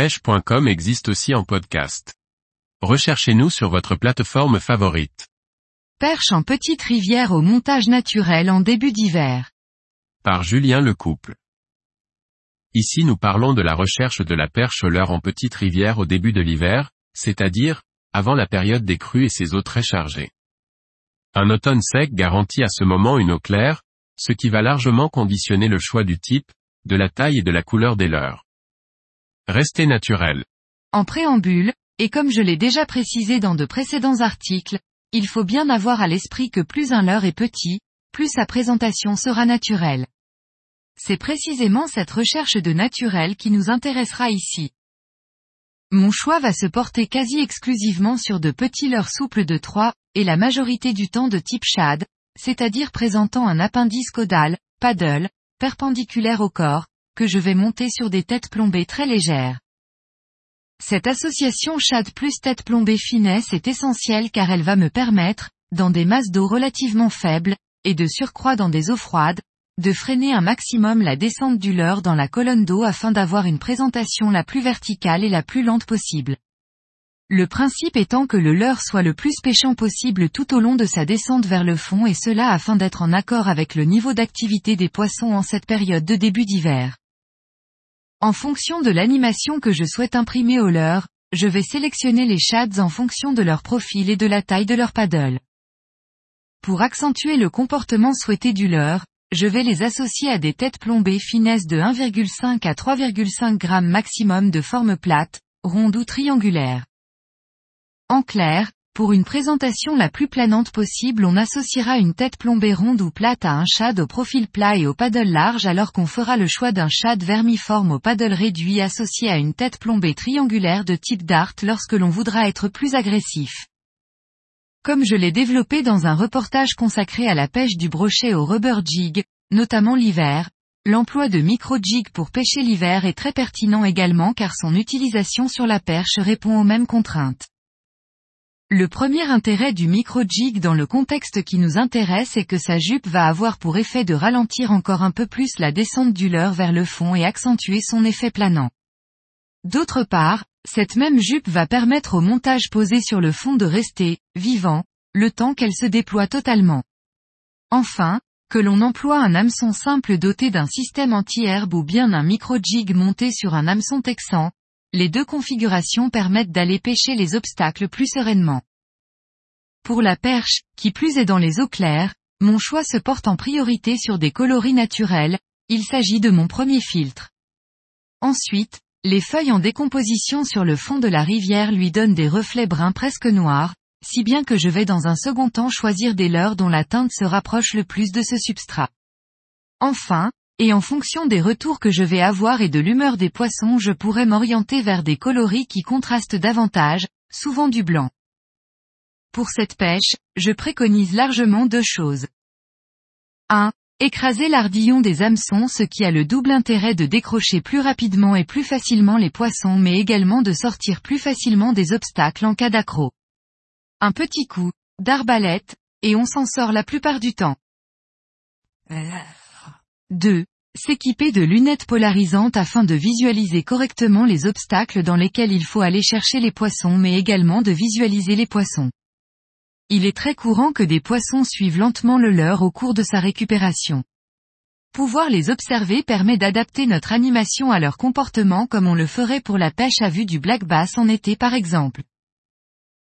pêche.com existe aussi en podcast. Recherchez-nous sur votre plateforme favorite. Perche en petite rivière au montage naturel en début d'hiver. Par Julien Lecouple. Ici nous parlons de la recherche de la perche leurre en petite rivière au début de l'hiver, c'est-à-dire, avant la période des crues et ses eaux très chargées. Un automne sec garantit à ce moment une eau claire, ce qui va largement conditionner le choix du type, de la taille et de la couleur des leurres. Restez naturel. En préambule, et comme je l'ai déjà précisé dans de précédents articles, il faut bien avoir à l'esprit que plus un leurre est petit, plus sa présentation sera naturelle. C'est précisément cette recherche de naturel qui nous intéressera ici. Mon choix va se porter quasi exclusivement sur de petits leurres souples de 3, et la majorité du temps de type shad, c'est-à-dire présentant un appendice caudal, paddle, perpendiculaire au corps, que je vais monter sur des têtes plombées très légères. Cette association shad plus tête plombée finesse est essentielle car elle va me permettre, dans des masses d'eau relativement faibles, et de surcroît dans des eaux froides, de freiner un maximum la descente du leurre dans la colonne d'eau afin d'avoir une présentation la plus verticale et la plus lente possible. Le principe étant que le leurre soit le plus pêchant possible tout au long de sa descente vers le fond et cela afin d'être en accord avec le niveau d'activité des poissons en cette période de début d'hiver. En fonction de l'animation que je souhaite imprimer au leurre, je vais sélectionner les shads en fonction de leur profil et de la taille de leur paddle. Pour accentuer le comportement souhaité du leurre, je vais les associer à des têtes plombées finesse de 1,5 à 3,5 g maximum de forme plate, ronde ou triangulaire. En clair, pour une présentation la plus planante possible on associera une tête plombée ronde ou plate à un shad au profil plat et au paddle large alors qu'on fera le choix d'un shad vermiforme au paddle réduit associé à une tête plombée triangulaire de type dart lorsque l'on voudra être plus agressif. Comme je l'ai développé dans un reportage consacré à la pêche du brochet au rubber jig, notamment l'hiver, l'emploi de micro-jig pour pêcher l'hiver est très pertinent également car son utilisation sur la perche répond aux mêmes contraintes. Le premier intérêt du micro-jig dans le contexte qui nous intéresse est que sa jupe va avoir pour effet de ralentir encore un peu plus la descente du leurre vers le fond et accentuer son effet planant. D'autre part, cette même jupe va permettre au montage posé sur le fond de rester, vivant, le temps qu'elle se déploie totalement. Enfin, que l'on emploie un hameçon simple doté d'un système anti-herbe ou bien un micro-jig monté sur un hameçon texan, les deux configurations permettent d'aller pêcher les obstacles plus sereinement. Pour la perche, qui plus est dans les eaux claires, mon choix se porte en priorité sur des coloris naturels, il s'agit de mon premier filtre. Ensuite, les feuilles en décomposition sur le fond de la rivière lui donnent des reflets bruns presque noirs, si bien que je vais dans un second temps choisir des leurres dont la teinte se rapproche le plus de ce substrat. Enfin, et en fonction des retours que je vais avoir et de l'humeur des poissons je pourrais m'orienter vers des coloris qui contrastent davantage, souvent du blanc. Pour cette pêche, je préconise largement deux choses. 1. Écraser l'ardillon des hameçons ce qui a le double intérêt de décrocher plus rapidement et plus facilement les poissons mais également de sortir plus facilement des obstacles en cas d'accro. Un petit coup, d'arbalète, et on s'en sort la plupart du temps. 2. S'équiper de lunettes polarisantes afin de visualiser correctement les obstacles dans lesquels il faut aller chercher les poissons mais également de visualiser les poissons. Il est très courant que des poissons suivent lentement le leur au cours de sa récupération. Pouvoir les observer permet d'adapter notre animation à leur comportement comme on le ferait pour la pêche à vue du black bass en été par exemple.